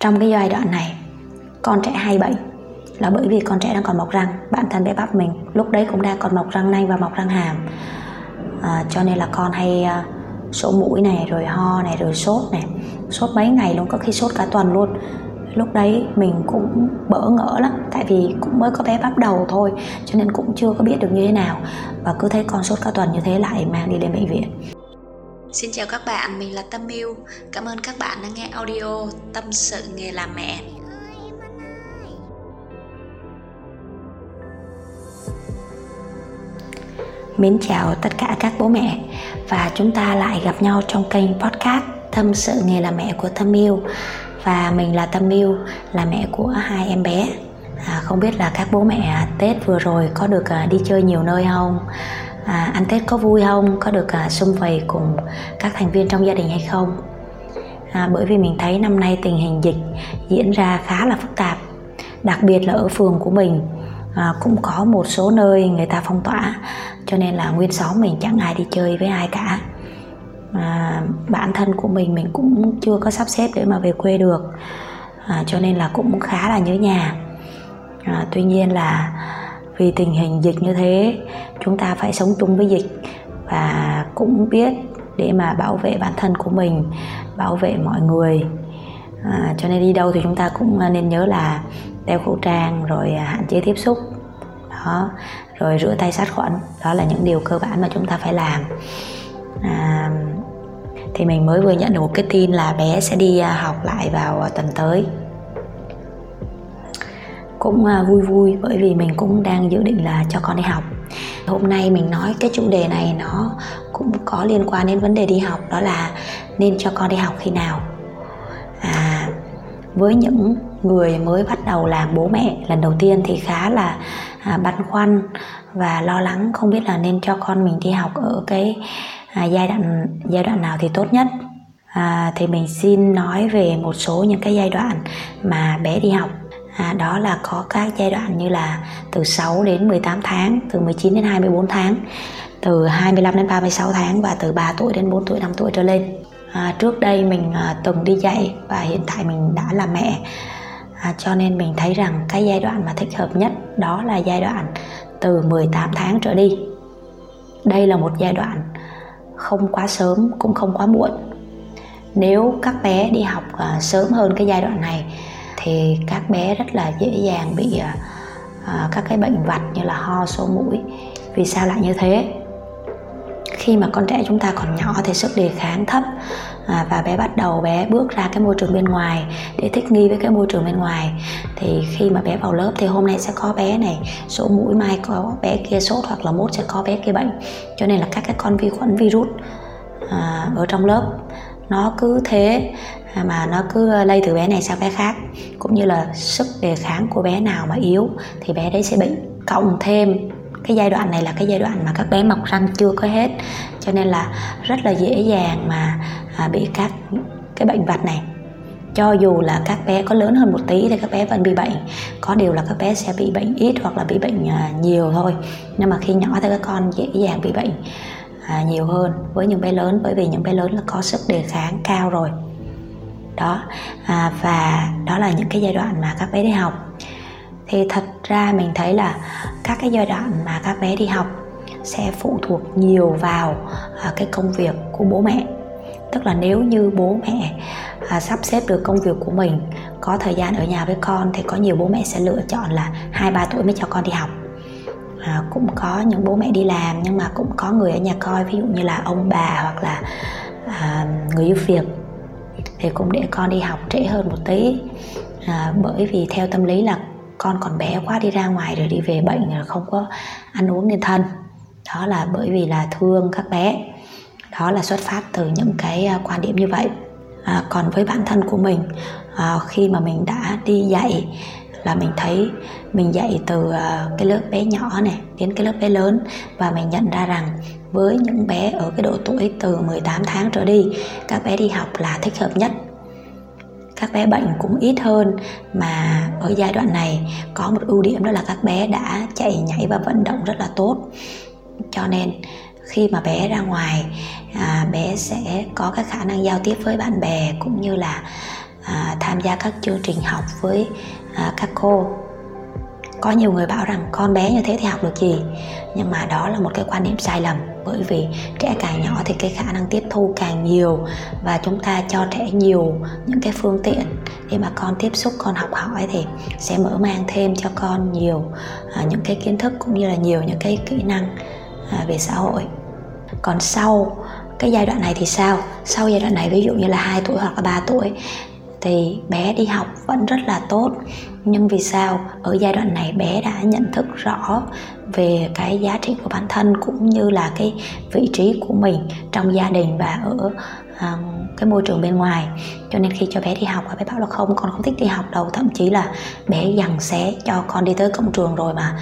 trong cái giai đoạn này con trẻ hay bệnh là bởi vì con trẻ đang còn mọc răng bản thân bé bắp mình lúc đấy cũng đang còn mọc răng nanh và mọc răng hàm. À, cho nên là con hay uh, sổ mũi này rồi ho này rồi sốt này. Sốt mấy ngày luôn có khi sốt cả tuần luôn. Lúc đấy mình cũng bỡ ngỡ lắm tại vì cũng mới có bé bắp đầu thôi cho nên cũng chưa có biết được như thế nào. Và cứ thấy con sốt cả tuần như thế lại mang đi đến bệnh viện. Xin chào các bạn, mình là Tâm Miu. Cảm ơn các bạn đã nghe audio Tâm sự nghề làm mẹ. Mến chào tất cả các bố mẹ và chúng ta lại gặp nhau trong kênh podcast Tâm sự nghề làm mẹ của Tâm Miu và mình là Tâm Miu, là mẹ của hai em bé. À, không biết là các bố mẹ Tết vừa rồi có được à, đi chơi nhiều nơi không? À, ăn Tết có vui không? Có được à, xung vầy cùng các thành viên trong gia đình hay không? À, bởi vì mình thấy năm nay tình hình dịch diễn ra khá là phức tạp, đặc biệt là ở phường của mình à, cũng có một số nơi người ta phong tỏa cho nên là nguyên xóm mình chẳng ai đi chơi với ai cả à, bản thân của mình mình cũng chưa có sắp xếp để mà về quê được à, cho nên là cũng khá là nhớ nhà à, tuy nhiên là vì tình hình dịch như thế chúng ta phải sống chung với dịch và cũng biết để mà bảo vệ bản thân của mình bảo vệ mọi người. À, cho nên đi đâu thì chúng ta cũng à, nên nhớ là đeo khẩu trang rồi à, hạn chế tiếp xúc. Đó rồi rửa tay sát khuẩn đó là những điều cơ bản mà chúng ta phải làm. À, thì mình mới vừa nhận được một cái tin là bé sẽ đi à, học lại vào tuần tới cũng à, vui vui bởi vì mình cũng đang dự định là cho con đi học. Hôm nay mình nói cái chủ đề này nó cũng có liên quan đến vấn đề đi học đó là nên cho con đi học khi nào. À với những người mới bắt đầu làm bố mẹ lần đầu tiên thì khá là à, băn khoăn và lo lắng không biết là nên cho con mình đi học ở cái à, giai đoạn giai đoạn nào thì tốt nhất. À, thì mình xin nói về một số những cái giai đoạn mà bé đi học à, đó là có các giai đoạn như là từ 6 đến 18 tháng từ 19 đến 24 tháng từ 25 đến 36 tháng và từ 3 tuổi đến 4 tuổi 5 tuổi trở lên. À, trước đây mình à, từng đi dạy và hiện tại mình đã là mẹ. À, cho nên mình thấy rằng cái giai đoạn mà thích hợp nhất đó là giai đoạn từ 18 tháng trở đi. Đây là một giai đoạn không quá sớm cũng không quá muộn. Nếu các bé đi học à, sớm hơn cái giai đoạn này thì các bé rất là dễ dàng bị uh, các cái bệnh vặt như là ho sổ mũi. Vì sao lại như thế? Khi mà con trẻ chúng ta còn nhỏ thì sức đề kháng thấp à, và bé bắt đầu bé bước ra cái môi trường bên ngoài để thích nghi với cái môi trường bên ngoài. Thì khi mà bé vào lớp thì hôm nay sẽ có bé này sổ mũi mai có bé kia sốt hoặc là mốt sẽ có bé kia bệnh. Cho nên là các cái con vi khuẩn virus à, ở trong lớp nó cứ thế mà nó cứ lây từ bé này sang bé khác. Cũng như là sức đề kháng của bé nào mà yếu thì bé đấy sẽ bị. Cộng thêm cái giai đoạn này là cái giai đoạn mà các bé mọc răng chưa có hết. Cho nên là rất là dễ dàng mà à, bị các cái bệnh vặt này. Cho dù là các bé có lớn hơn một tí thì các bé vẫn bị bệnh. Có điều là các bé sẽ bị bệnh ít hoặc là bị bệnh à, nhiều thôi. Nhưng mà khi nhỏ thì các con dễ dàng bị bệnh à, nhiều hơn với những bé lớn. Bởi vì những bé lớn là có sức đề kháng cao rồi đó. À, và đó là những cái giai đoạn mà các bé đi học. Thì thật ra mình thấy là các cái giai đoạn mà các bé đi học sẽ phụ thuộc nhiều vào à, cái công việc của bố mẹ. Tức là nếu như bố mẹ à, sắp xếp được công việc của mình có thời gian ở nhà với con thì có nhiều bố mẹ sẽ lựa chọn là hai ba tuổi mới cho con đi học. À, cũng có những bố mẹ đi làm nhưng mà cũng có người ở nhà coi ví dụ như là ông bà hoặc là à, người giúp việc thì cũng để con đi học trễ hơn một tí. À, bởi vì theo tâm lý là con còn bé quá đi ra ngoài rồi đi về bệnh rồi không có ăn uống nên thân. Đó là bởi vì là thương các bé. Đó là xuất phát từ những cái à, quan điểm như vậy. À, còn với bản thân của mình à, khi mà mình đã đi dạy là mình thấy mình dạy từ à, cái lớp bé nhỏ này đến cái lớp bé lớn và mình nhận ra rằng với những bé ở cái độ tuổi từ 18 tháng trở đi. Các bé đi học là thích hợp nhất. Các bé bệnh cũng ít hơn mà ở giai đoạn này có một ưu điểm đó là các bé đã chạy nhảy và vận động rất là tốt. Cho nên khi mà bé ra ngoài à, bé sẽ có cái khả năng giao tiếp với bạn bè cũng như là à, tham gia các chương trình học với à, các cô. Có nhiều người bảo rằng con bé như thế thì học được gì? Nhưng mà đó là một cái quan niệm sai lầm bởi vì trẻ càng nhỏ thì cái khả năng tiếp thu càng nhiều và chúng ta cho trẻ nhiều những cái phương tiện để mà con tiếp xúc con học hỏi thì sẽ mở mang thêm cho con nhiều à, những cái kiến thức cũng như là nhiều những cái kỹ năng à, về xã hội. Còn sau cái giai đoạn này thì sao? Sau giai đoạn này ví dụ như là 2 tuổi hoặc là 3 tuổi thì bé đi học vẫn rất là tốt nhưng vì sao? Ở giai đoạn này bé đã nhận thức rõ về cái giá trị của bản thân cũng như là cái vị trí của mình trong gia đình và ở à, cái môi trường bên ngoài. Cho nên khi cho bé đi học và bé bảo là không con không thích đi học đâu. Thậm chí là bé dằn xé cho con đi tới cổng trường rồi mà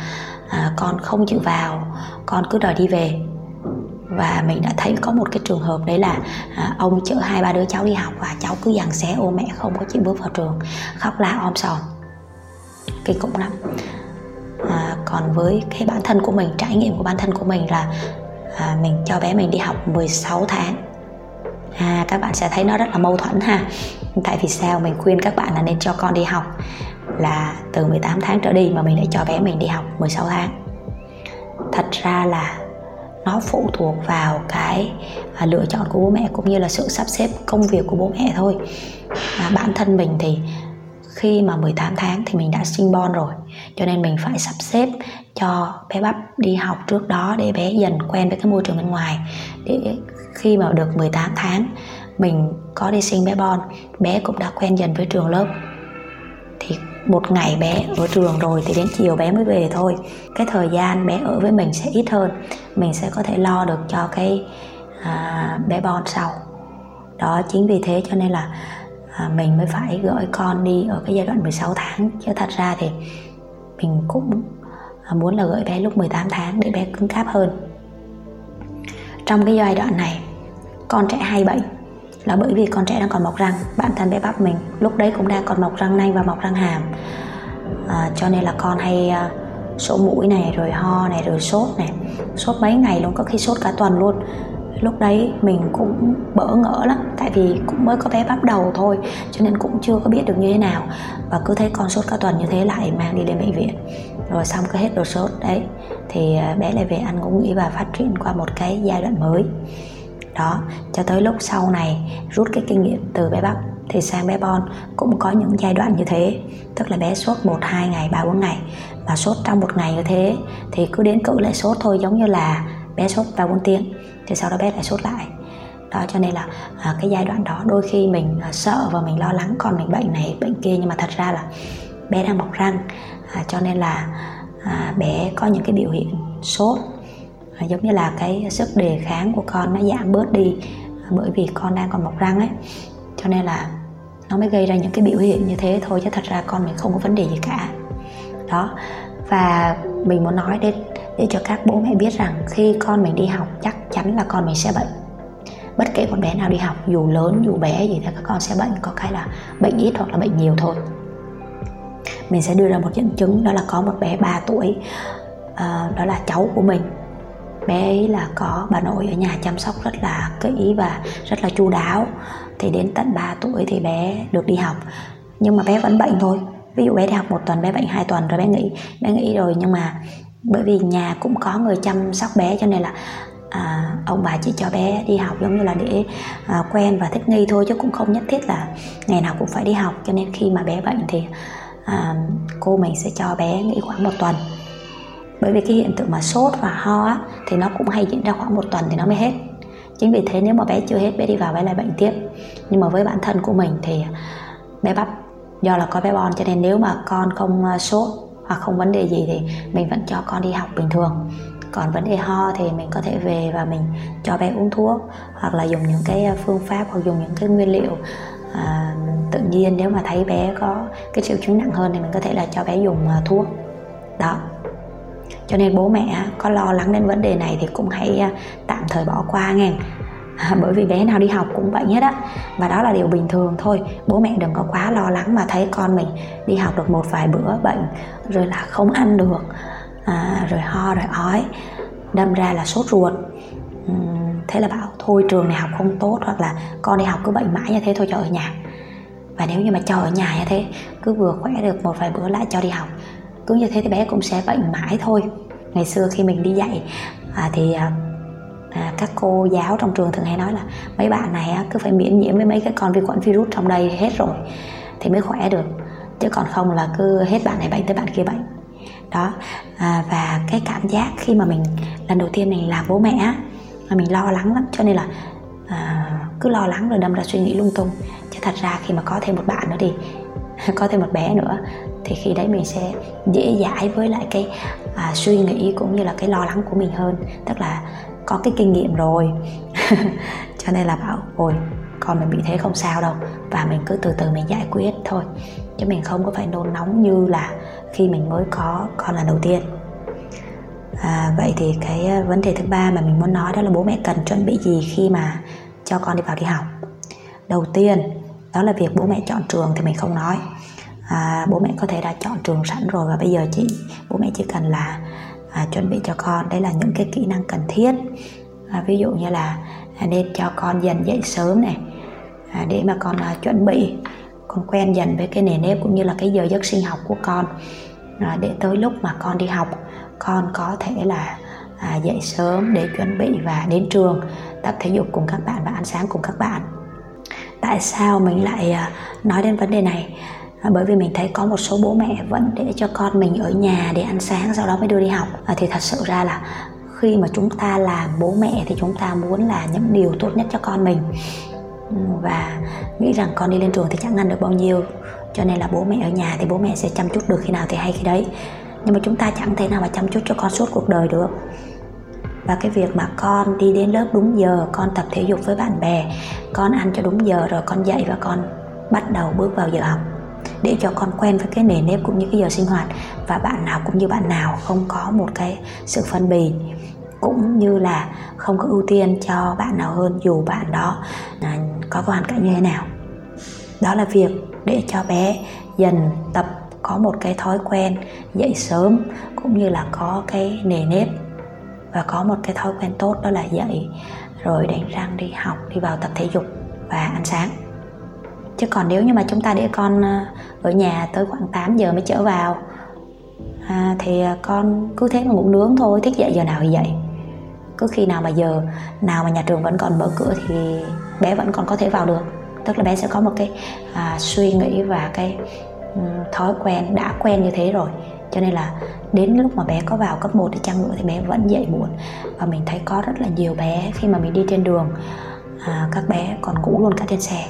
à, con không chịu vào con cứ đòi đi về. Và mình đã thấy có một cái trường hợp đấy là à, ông chở hai ba đứa cháu đi học và cháu cứ dằn xé ô mẹ không có chịu bước vào trường. Khóc la om sòm kinh khủng lắm. À, còn với cái bản thân của mình trải nghiệm của bản thân của mình là à, mình cho bé mình đi học 16 tháng. À, các bạn sẽ thấy nó rất là mâu thuẫn ha. Tại vì sao? Mình khuyên các bạn là nên cho con đi học là từ 18 tháng trở đi mà mình lại cho bé mình đi học 16 tháng. Thật ra là nó phụ thuộc vào cái à, lựa chọn của bố mẹ cũng như là sự sắp xếp công việc của bố mẹ thôi. À, bản thân mình thì khi mà 18 tháng thì mình đã sinh bon rồi. Cho nên mình phải sắp xếp cho bé bắp đi học trước đó để bé dần quen với cái môi trường bên ngoài. Để khi mà được 18 tháng mình có đi sinh bé bon bé cũng đã quen dần với trường lớp. Thì một ngày bé ở trường rồi thì đến chiều bé mới về thôi. Cái thời gian bé ở với mình sẽ ít hơn. Mình sẽ có thể lo được cho cái à, bé bon sau. Đó chính vì thế cho nên là à, mình mới phải gửi con đi ở cái giai đoạn 16 tháng. Chứ thật ra thì mình cũng à, muốn là gửi bé lúc 18 tháng để bé cứng cáp hơn. Trong cái giai đoạn này con trẻ hay bệnh là bởi vì con trẻ đang còn mọc răng. Bản thân bé bắp mình lúc đấy cũng đang còn mọc răng nanh và mọc răng hàm. À, cho nên là con hay à, sổ mũi này rồi ho này rồi sốt này. Sốt mấy ngày luôn có khi sốt cả tuần luôn. Lúc đấy mình cũng bỡ ngỡ lắm. Tại vì cũng mới có bé bắt đầu thôi, cho nên cũng chưa có biết được như thế nào. Và cứ thấy con sốt cả tuần như thế lại mang đi đến bệnh viện. Rồi xong cứ hết đợt sốt, đấy. Thì à, bé lại về ăn ngủ nghỉ và phát triển qua một cái giai đoạn mới. Đó, cho tới lúc sau này, rút cái kinh nghiệm từ bé bắp thì sang bé bon, cũng có những giai đoạn như thế. Tức là bé sốt một, hai ngày, ba, bốn ngày. Và sốt trong một ngày như thế thì cứ đến cự lại sốt thôi, giống như là bé sốt ba, bốn tiếng. Thì sau đó bé lại sốt lại đó cho nên là à, cái giai đoạn đó đôi khi mình à, sợ và mình lo lắng con mình bệnh này bệnh kia. Nhưng mà thật ra là bé đang mọc răng à, cho nên là à, bé có những cái biểu hiện sốt. À, giống như là cái sức đề kháng của con nó giảm bớt đi à, bởi vì con đang còn mọc răng ấy. Cho nên là nó mới gây ra những cái biểu hiện như thế thôi chứ thật ra con mình không có vấn đề gì cả. Đó và mình muốn nói đến để cho các bố mẹ biết rằng khi con mình đi học chắc chắn là con mình sẽ bệnh bất kể con bé nào đi học dù lớn dù bé gì thì các con sẽ bệnh có cái là bệnh ít hoặc là bệnh nhiều thôi. Mình sẽ đưa ra một dẫn chứng đó là có một bé 3 tuổi uh, đó là cháu của mình. Bé ấy là có bà nội ở nhà chăm sóc rất là kỹ và rất là chu đáo. Thì đến tận 3 tuổi thì bé được đi học. Nhưng mà bé vẫn bệnh thôi. Ví dụ bé đi học một tuần bé bệnh hai tuần rồi bé nghỉ. Bé nghỉ rồi nhưng mà bởi vì nhà cũng có người chăm sóc bé cho nên là à, ông bà chỉ cho bé đi học giống như là để à, quen và thích nghi thôi chứ cũng không nhất thiết là ngày nào cũng phải đi học. Cho nên khi mà bé bệnh thì à, cô mình sẽ cho bé nghỉ khoảng một tuần. Bởi vì cái hiện tượng mà sốt và ho á, thì nó cũng hay diễn ra khoảng một tuần thì nó mới hết. Chính vì thế nếu mà bé chưa hết bé đi vào bé lại bệnh tiếp. Nhưng mà với bản thân của mình thì bé bắp do là có bé bon cho nên nếu mà con không à, sốt hoặc không vấn đề gì thì mình vẫn cho con đi học bình thường còn vấn đề ho thì mình có thể về và mình cho bé uống thuốc hoặc là dùng những cái à, phương pháp hoặc dùng những cái nguyên liệu à, tự nhiên. Nếu mà thấy bé có cái triệu chứng nặng hơn thì mình có thể là cho bé dùng uh, thuốc. Đó. Cho nên bố mẹ có lo lắng đến vấn đề này thì cũng hãy uh, tạm thời bỏ qua nghe. À, bởi vì bé nào đi học cũng bệnh hết á. Và đó là điều bình thường thôi. Bố mẹ đừng có quá lo lắng mà thấy con mình đi học được một vài bữa bệnh rồi là không ăn được à, rồi ho rồi ói đâm ra là sốt ruột. Uhm, thế là bảo thôi trường này học không tốt hoặc là con đi học cứ bệnh mãi như thế thôi cho ở nhà. Và nếu như mà cho ở nhà như thế cứ vừa khỏe được một vài bữa lại cho đi học. Cứ như thế thì bé cũng sẽ bệnh mãi thôi. Ngày xưa khi mình đi dạy à, thì à, à, các cô giáo trong trường thường hay nói là mấy bạn này á, cứ phải miễn nhiễm với mấy cái con vi khuẩn virus trong đây hết rồi thì mới khỏe được. Chứ còn không là cứ hết bạn này bệnh tới bạn kia bệnh đó. À, và cái cảm giác khi mà mình lần đầu tiên mình làm bố mẹ mà mình lo lắng lắm. Cho nên là à, cứ lo lắng rồi đâm ra suy nghĩ lung tung. Chứ thật ra khi mà có thêm một bạn nữa đi có thêm một bé nữa thì khi đấy mình sẽ dễ dãi với lại cái à, suy nghĩ cũng như là cái lo lắng của mình hơn. Tức là có cái kinh nghiệm rồi. Cho nên là bảo ôi con mình bị thế không sao đâu. Và mình cứ từ từ mình giải quyết thôi chứ mình không có phải nôn nóng như là khi mình mới có con lần đầu tiên. À, vậy thì cái à, vấn đề thứ ba mà mình muốn nói đó là bố mẹ cần chuẩn bị gì khi mà cho con đi vào đi học? Đầu tiên đó là việc bố mẹ chọn trường thì mình không nói. À, bố mẹ có thể đã chọn trường sẵn rồi và bây giờ chị bố mẹ chỉ cần là à, chuẩn bị cho con. Đấy là những cái kỹ năng cần thiết. À, ví dụ như là à, nên cho con dần dậy sớm này à, để mà con à, chuẩn bị con quen dần với cái nền nếp cũng như là cái giờ giấc sinh học của con. À, để tới lúc mà con đi học con có thể là à, dậy sớm để chuẩn bị và đến trường. Tập thể dục cùng các bạn và ăn sáng cùng các bạn. Tại sao mình lại à, nói đến vấn đề này? À, bởi vì mình thấy có một số bố mẹ vẫn để cho con mình ở nhà để ăn sáng sau đó mới đưa đi học. À, thì thật sự ra là khi mà chúng ta làm bố mẹ thì chúng ta muốn là những điều tốt nhất cho con mình và nghĩ rằng con đi lên trường thì chẳng ngăn được bao nhiêu. Cho nên là bố mẹ ở nhà thì bố mẹ sẽ chăm chút được khi nào thì hay khi đấy. Nhưng mà chúng ta chẳng thể nào mà chăm chút cho con suốt cuộc đời được. Và cái việc mà con đi đến lớp đúng giờ, con tập thể dục với bạn bè, con ăn cho đúng giờ, rồi con dậy và con bắt đầu bước vào giờ học, để cho con quen với cái nền nếp cũng như cái giờ sinh hoạt. Và bạn nào cũng như bạn nào không có một cái sự phân bì, cũng như là không có ưu tiên cho bạn nào hơn dù bạn đó à, có hoàn cảnh như thế nào. Đó là việc để cho bé dần tập có một cái thói quen dậy sớm cũng như là có cái nề nếp và có một cái thói quen tốt đó là dậy rồi đánh răng đi học đi vào tập thể dục và ăn sáng. Chứ còn nếu như mà chúng ta để con ờ, ở nhà tới khoảng 8 giờ mới trở vào à, thì ờ, con cứ thế mà ngủ nướng thôi thích dậy giờ nào thì dậy. Cứ khi nào mà giờ nào mà nhà trường vẫn còn mở cửa thì bé vẫn còn có thể vào được. Tức là bé sẽ có một cái à, suy nghĩ và cái um, thói quen đã quen như thế rồi. Cho nên là đến lúc mà bé có vào cấp 1 thì chăng nữa thì bé vẫn dậy muộn. Và mình thấy có rất là nhiều bé khi mà mình đi trên đường à, các bé còn ngủ luôn cả trên xe.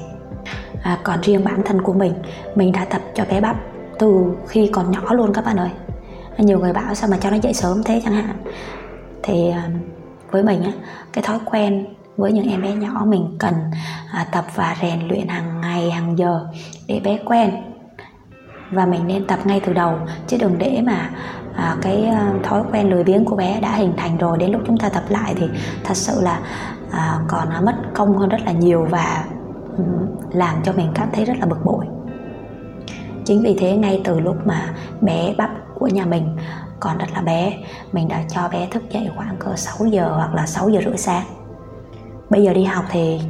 À, còn riêng bản thân của mình mình đã tập cho bé bắp từ khi còn nhỏ luôn các bạn ơi. Nhiều người bảo sao mà cho nó dậy sớm thế chẳng hạn. Thì à, với mình á cái thói quen với những em bé nhỏ mình cần à, tập và rèn luyện hàng ngày hàng giờ để bé quen. Và mình nên tập ngay từ đầu chứ đừng để mà à, cái à, thói quen lười biếng của bé đã hình thành rồi đến lúc chúng ta tập lại thì thật sự là à, còn à, mất công hơn rất là nhiều và làm cho mình cảm thấy rất là bực bội. Chính vì thế ngay từ lúc mà bé bắp của nhà mình còn rất là bé mình đã cho bé thức dậy khoảng cỡ 6 giờ hoặc là 6 giờ rưỡi sáng bây giờ đi học thì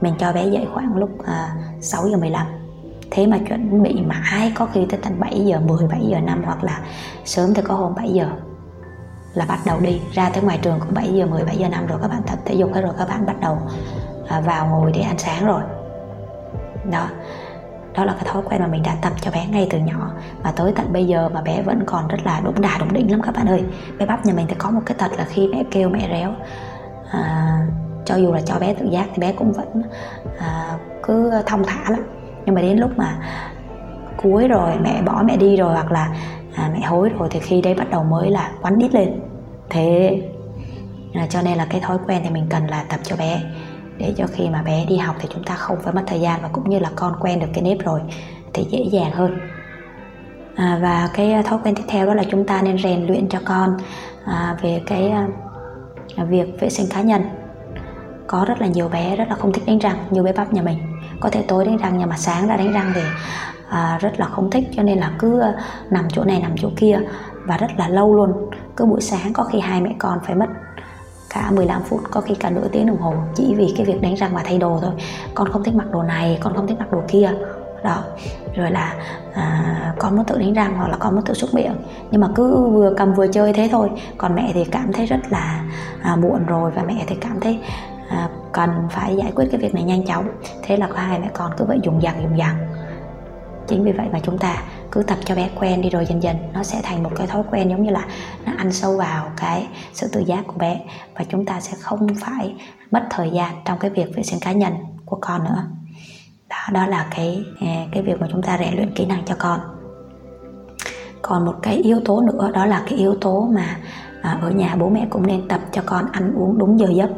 mình cho bé dậy khoảng lúc à, 6 giờ 15 thế mà chuẩn bị mãi có khi tới tận 7 giờ 10 7 giờ 5 hoặc là sớm thì có hôm 7 giờ là bắt đầu đi. Ra tới ngoài trường cũng 7 giờ 10 7 giờ 5 rồi các bạn tập thể dục hết rồi các bạn bắt đầu à, vào ngồi để ăn sáng rồi. Đó. Đó là cái thói quen mà mình đã tập cho bé ngay từ nhỏ. Và tới tận bây giờ mà bé vẫn còn rất là đúng đà đúng đỉnh lắm các bạn ơi. Bé bắp nhà mình thì có một cái tật là khi mẹ kêu mẹ réo à, cho dù là cho bé tự giác thì bé cũng vẫn à, cứ thông thả lắm. Nhưng mà đến lúc mà cuối rồi mẹ bỏ mẹ đi rồi hoặc là à, mẹ hối rồi thì khi đấy bắt đầu mới là quắn đít lên. Thế à, cho nên là cái thói quen thì mình cần là tập cho bé. Để cho khi mà bé đi học thì chúng ta không phải mất thời gian và cũng như là con quen được cái nếp rồi thì dễ dàng hơn. À, và cái thói quen tiếp theo đó là chúng ta nên rèn luyện cho con à, về cái à, việc vệ sinh cá nhân có rất là nhiều bé rất là không thích đánh răng như bé bắp nhà mình. Có thể tối đánh răng nhưng mà sáng ra đánh răng thì à, rất là không thích cho nên là cứ à, nằm chỗ này nằm chỗ kia và rất là lâu luôn. Cứ buổi sáng có khi hai mẹ con phải mất cả 15 phút có khi cả nửa tiếng đồng hồ chỉ vì cái việc đánh răng và thay đồ thôi. Con không thích mặc đồ này con không thích mặc đồ kia. Đó rồi là à, con muốn tự đánh răng hoặc là con muốn tự xúc miệng. Nhưng mà cứ vừa cầm vừa chơi thế thôi. Còn mẹ thì cảm thấy rất là à, muộn rồi và mẹ thì cảm thấy à, cần phải giải quyết cái việc này nhanh chóng. Thế là có hai mẹ con cứ vậy dùng dằng dùng dằng. Chính vì vậy mà chúng ta cứ tập cho bé quen đi rồi dần dần nó sẽ thành một cái thói quen giống như là nó ăn sâu vào cái sự tự giác của bé. Và chúng ta sẽ không phải mất thời gian trong cái việc vệ sinh cá nhân của con nữa. Đó đó là cái à, cái việc mà chúng ta rèn luyện kỹ năng cho con. Còn một cái yếu tố nữa đó là cái yếu tố mà à, ở nhà bố mẹ cũng nên tập cho con ăn uống đúng giờ giấc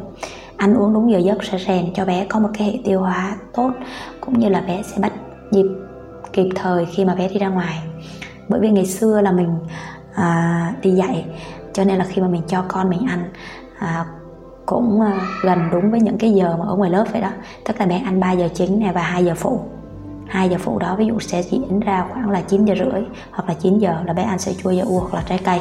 ăn uống đúng giờ giấc sẽ rèn cho bé có một cái hệ tiêu hóa tốt cũng như là bé sẽ bắt nhịp kịp thời khi mà bé đi ra ngoài. Bởi vì ngày xưa là mình à, đi dạy cho nên là khi mà mình cho con mình ăn à, cũng à, gần đúng với những cái giờ mà ở ngoài lớp vậy đó. Tức là bé ăn 3 giờ chính này và 2 giờ phụ. 2 giờ phụ đó ví dụ sẽ diễn ra khoảng là 9 giờ rưỡi hoặc là 9 giờ là bé ăn sữa chua da u hoặc là trái cây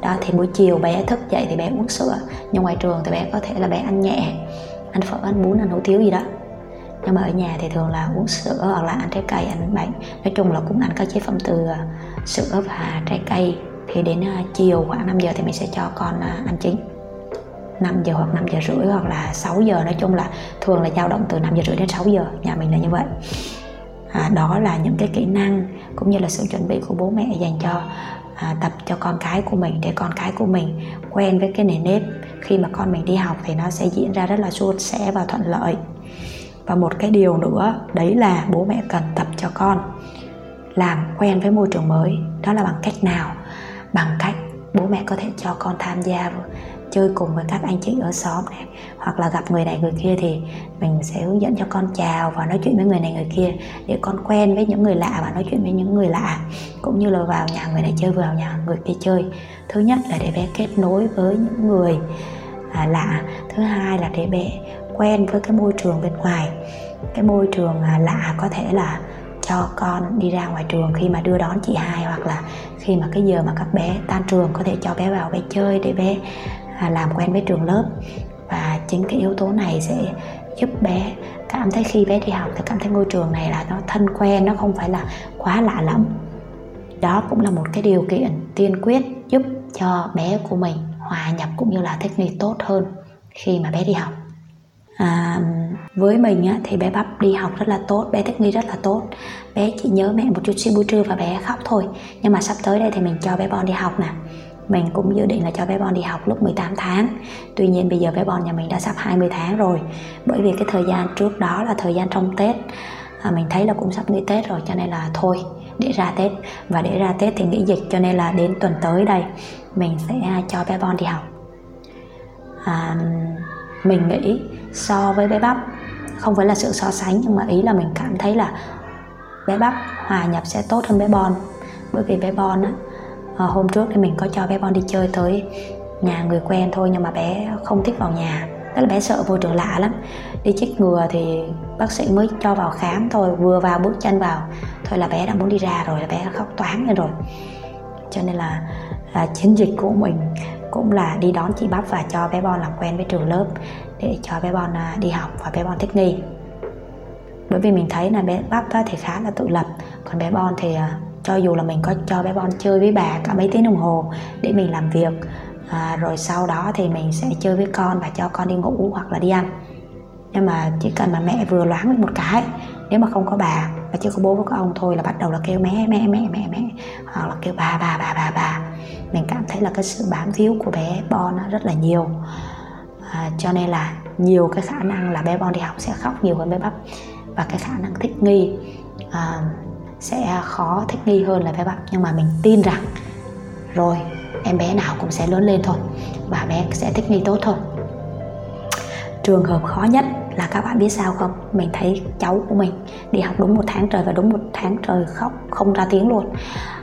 đó thì buổi chiều bé thức dậy thì bé uống sữa. Nhưng ngoài trường thì bé có thể là bé ăn nhẹ. Ăn phở ăn bún ăn hủ tiếu gì đó. Nhưng mà ở nhà thì thường là uống sữa hoặc là ăn trái cây ăn bánh nói chung là cũng ăn các chế phẩm từ à, sữa và trái cây. Thì đến à, chiều khoảng 5 giờ thì mình sẽ cho con à, ăn chính. 5 giờ hoặc 5 giờ rưỡi hoặc là 6 giờ. Nói chung là thường là dao động từ 5 giờ rưỡi đến 6 giờ. Nhà mình là như vậy. À, đó là những cái kỹ năng cũng như là sự chuẩn bị của bố mẹ dành cho à, tập cho con cái của mình để con cái của mình quen với cái nền nếp. Khi mà con mình đi học thì nó sẽ diễn ra rất là suôn sẻ và thuận lợi. Và một cái điều nữa đấy là bố mẹ cần tập cho con làm quen với môi trường mới. Đó là bằng cách nào? Bằng cách bố mẹ có thể cho con tham gia chơi cùng với các anh chị ở xóm này hoặc là gặp người này người kia thì mình sẽ hướng dẫn cho con chào và nói chuyện với người này người kia để con quen với những người lạ và nói chuyện với những người lạ cũng như là vào nhà người này chơi vào nhà người kia chơi. Thứ nhất là để bé kết nối với những người à, lạ. Thứ hai là để bé quen với cái môi trường bên ngoài. Cái môi trường à, lạ có thể là cho con đi ra ngoài trường khi mà đưa đón chị hai hoặc là khi mà cái giờ mà các bé tan trường có thể cho bé vào bé chơi để bé làm quen với trường lớp. Và chính cái yếu tố này sẽ giúp bé cảm thấy khi bé đi học thì cảm thấy ngôi trường này là nó thân quen nó không phải là quá lạ lẫm. Đó cũng là một cái điều kiện tiên quyết giúp cho bé của mình hòa nhập cũng như là thích nghi tốt hơn khi mà bé đi học. À, với mình á, thì bé bắp đi học rất là tốt bé thích nghi rất là tốt. Bé chỉ nhớ mẹ một chút xíu buổi trưa và bé khóc thôi. Nhưng mà sắp tới đây thì mình cho bé Bon đi học nè mình cũng dự định là cho bé Bon đi học lúc 18 tháng. Tuy nhiên bây giờ bé Bon nhà mình đã sắp 20 tháng rồi. Bởi vì cái thời gian trước đó là thời gian trong Tết. À, Mình thấy là cũng sắp nghỉ Tết rồi cho nên là thôi để ra Tết. Và để ra Tết thì nghỉ dịch cho nên là đến tuần tới đây Mình sẽ à, cho bé Bon đi học. À, Mình nghĩ so với bé Bắp Không phải là sự so sánh nhưng mà ý là mình cảm thấy là bé Bắp hòa nhập sẽ tốt hơn bé Bon. Bởi vì bé Bon á, à, hôm trước thì mình có cho bé Bon đi chơi tới nhà người quen thôi nhưng mà bé không thích vào nhà. Tức là bé sợ môi trường lạ lắm. Đi chích ngừa thì bác sĩ mới cho vào khám thôi vừa vào bước chân vào. Thôi là bé đã muốn đi ra rồi là bé khóc toáng lên rồi. Cho nên là, là chiến dịch của mình cũng là đi đón chị bắp và cho bé Bon làm quen với trường lớp để cho bé Bon à, đi học và bé Bon thích nghi. Bởi vì mình thấy là bé bắp thì khá là tự lập còn bé Bon thì à, cho dù là mình có cho bé Bon chơi với bà cả mấy tiếng đồng hồ để mình làm việc à, rồi sau đó thì mình sẽ chơi với con và cho con đi ngủ hoặc là đi ăn. Nhưng mà chỉ cần mà mẹ vừa loáng lên một cái nếu mà không có bà và chỉ có bố với có ông thôi là bắt đầu là kêu mẹ mẹ mẹ mẹ mẹ hoặc là kêu bà bà bà bà bà mình cảm thấy là cái sự bám víu của bé Bon nó rất là nhiều. À, cho nên là nhiều cái khả năng là bé Bon đi học sẽ khóc nhiều hơn bé Bắp và cái khả năng thích nghi. À, sẽ khó thích nghi hơn là bé bạn. Nhưng mà mình tin rằng, rồi, em bé nào cũng sẽ lớn lên thôi. Và bé sẽ thích nghi tốt thôi. Trường hợp khó nhất là các bạn biết sao không? Mình thấy cháu của mình đi học đúng một tháng trời và đúng một tháng trời khóc, không ra tiếng luôn.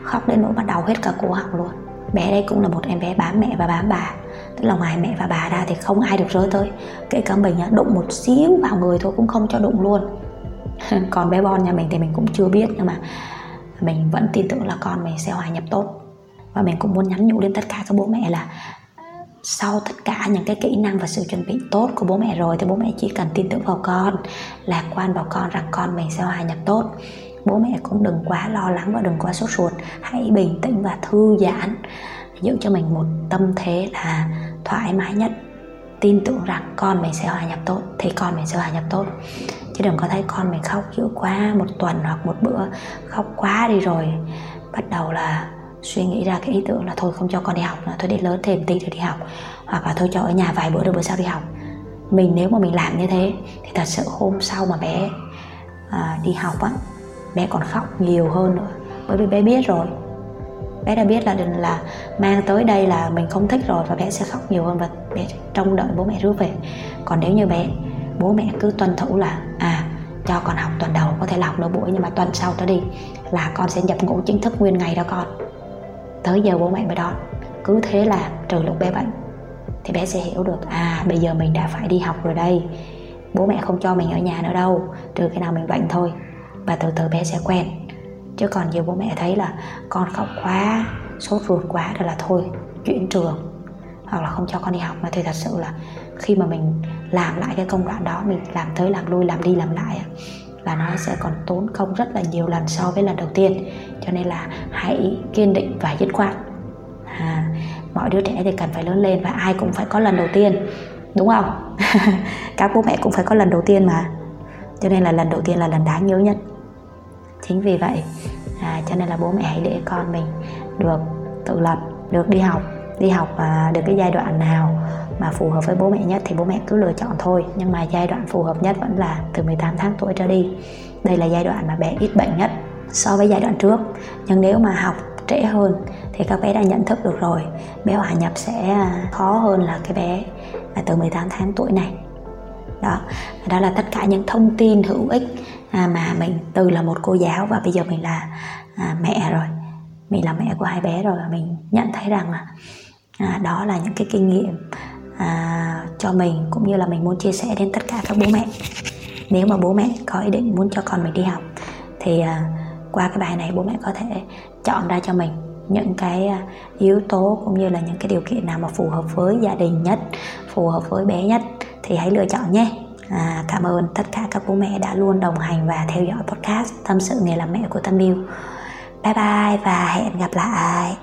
Khóc đến nỗi bắt đầu hết cả cổ họng luôn. Bé đây cũng là một em bé bám mẹ và bám bà. Tức là ngoài mẹ và bà ra thì không ai được rơi tới. Kể cả mình đụng một xíu vào người thôi cũng không cho đụng luôn. còn bé Bon nhà mình thì mình cũng chưa biết, nhưng mà mình vẫn tin tưởng là con mình sẽ hòa nhập tốt. Và mình cũng muốn nhắn nhủ đến tất cả các bố mẹ là sau tất cả những cái kỹ năng và sự chuẩn bị tốt của bố mẹ rồi thì bố mẹ chỉ cần tin tưởng vào con, lạc quan vào con rằng con mình sẽ hòa nhập tốt. Bố mẹ cũng đừng quá lo lắng và đừng quá sốt ruột. Hãy bình tĩnh và thư giãn, giữ cho mình một tâm thế là thoải mái nhất. Tin tưởng rằng con mình sẽ hòa nhập tốt, thì con mình sẽ hòa nhập tốt chứ đừng có thấy con mình khóc dữ quá một tuần hoặc một bữa khóc quá đi rồi. Bắt đầu là suy nghĩ ra cái ý tưởng là thôi không cho con đi học nữa thôi để lớn thêm tí rồi đi học. Hoặc là thôi cho ở nhà vài bữa rồi bữa sau đi học. Mình nếu mà mình làm như thế thì thật sự hôm sau mà bé à, đi học á bé còn khóc nhiều hơn nữa. Bởi vì bé biết rồi. Bé đã biết là là mang tới đây là mình không thích rồi và bé sẽ khóc nhiều hơn và bé trông đợi bố mẹ rước về. Còn nếu như bé bố mẹ cứ tuân thủ là à cho con học tuần đầu, có thể là học nửa buổi nhưng mà tuần sau tới đi, là con sẽ nhập ngũ chính thức nguyên ngày đó con. Tới giờ bố mẹ mới đón. Cứ thế là trừ lúc bé bệnh. Thì bé sẽ hiểu được à bây giờ mình đã phải đi học rồi đây. Bố mẹ không cho mình ở nhà nữa đâu, trừ khi nào mình bệnh thôi. Và từ từ bé sẽ quen. Chứ còn nhiều bố mẹ thấy là con khóc quá, sốt ruột quá rồi là thôi, chuyển trường. Hoặc là không cho con đi học mà thì thật sự là khi mà mình làm lại cái công đoạn đó mình làm tới làm lui làm đi làm lại là nó sẽ còn tốn công rất là nhiều lần so với lần đầu tiên. Cho nên là hãy kiên định và dứt khoát. À, mọi đứa trẻ thì cần phải lớn lên và ai cũng phải có lần đầu tiên đúng không? Các bố mẹ cũng phải có lần đầu tiên mà. Cho nên là lần đầu tiên là lần đáng nhớ nhất. Chính vì vậy à, cho nên là bố mẹ hãy để con mình được tự lập được đi học đi học à, được cái giai đoạn nào mà phù hợp với bố mẹ nhất thì bố mẹ cứ lựa chọn thôi. Nhưng mà giai đoạn phù hợp nhất vẫn là từ 18 tháng tuổi trở đi. Đây là giai đoạn mà bé ít bệnh nhất so với giai đoạn trước. Nhưng nếu mà học trễ hơn thì các bé đã nhận thức được rồi. Bé hòa nhập sẽ à, khó hơn là cái bé từ 18 tháng tuổi này. Đó đó là tất cả những thông tin hữu ích à, mà mình, từ là một cô giáo và bây giờ mình là à, mẹ rồi. Mình là mẹ của hai bé rồi và mình nhận thấy rằng là đó là những cái kinh nghiệm à, cho mình cũng như là mình muốn chia sẻ đến tất cả các bố mẹ. Nếu mà bố mẹ có ý định muốn cho con mình đi học thì à, qua cái bài này bố mẹ có thể chọn ra cho mình những cái à, yếu tố cũng như là những cái điều kiện nào mà phù hợp với gia đình nhất phù hợp với bé nhất thì hãy lựa chọn nhé. À, cảm ơn tất cả các bố mẹ đã luôn đồng hành và theo dõi podcast tâm sự nghề làm mẹ của tâm yêu. Bye bye và hẹn gặp lại.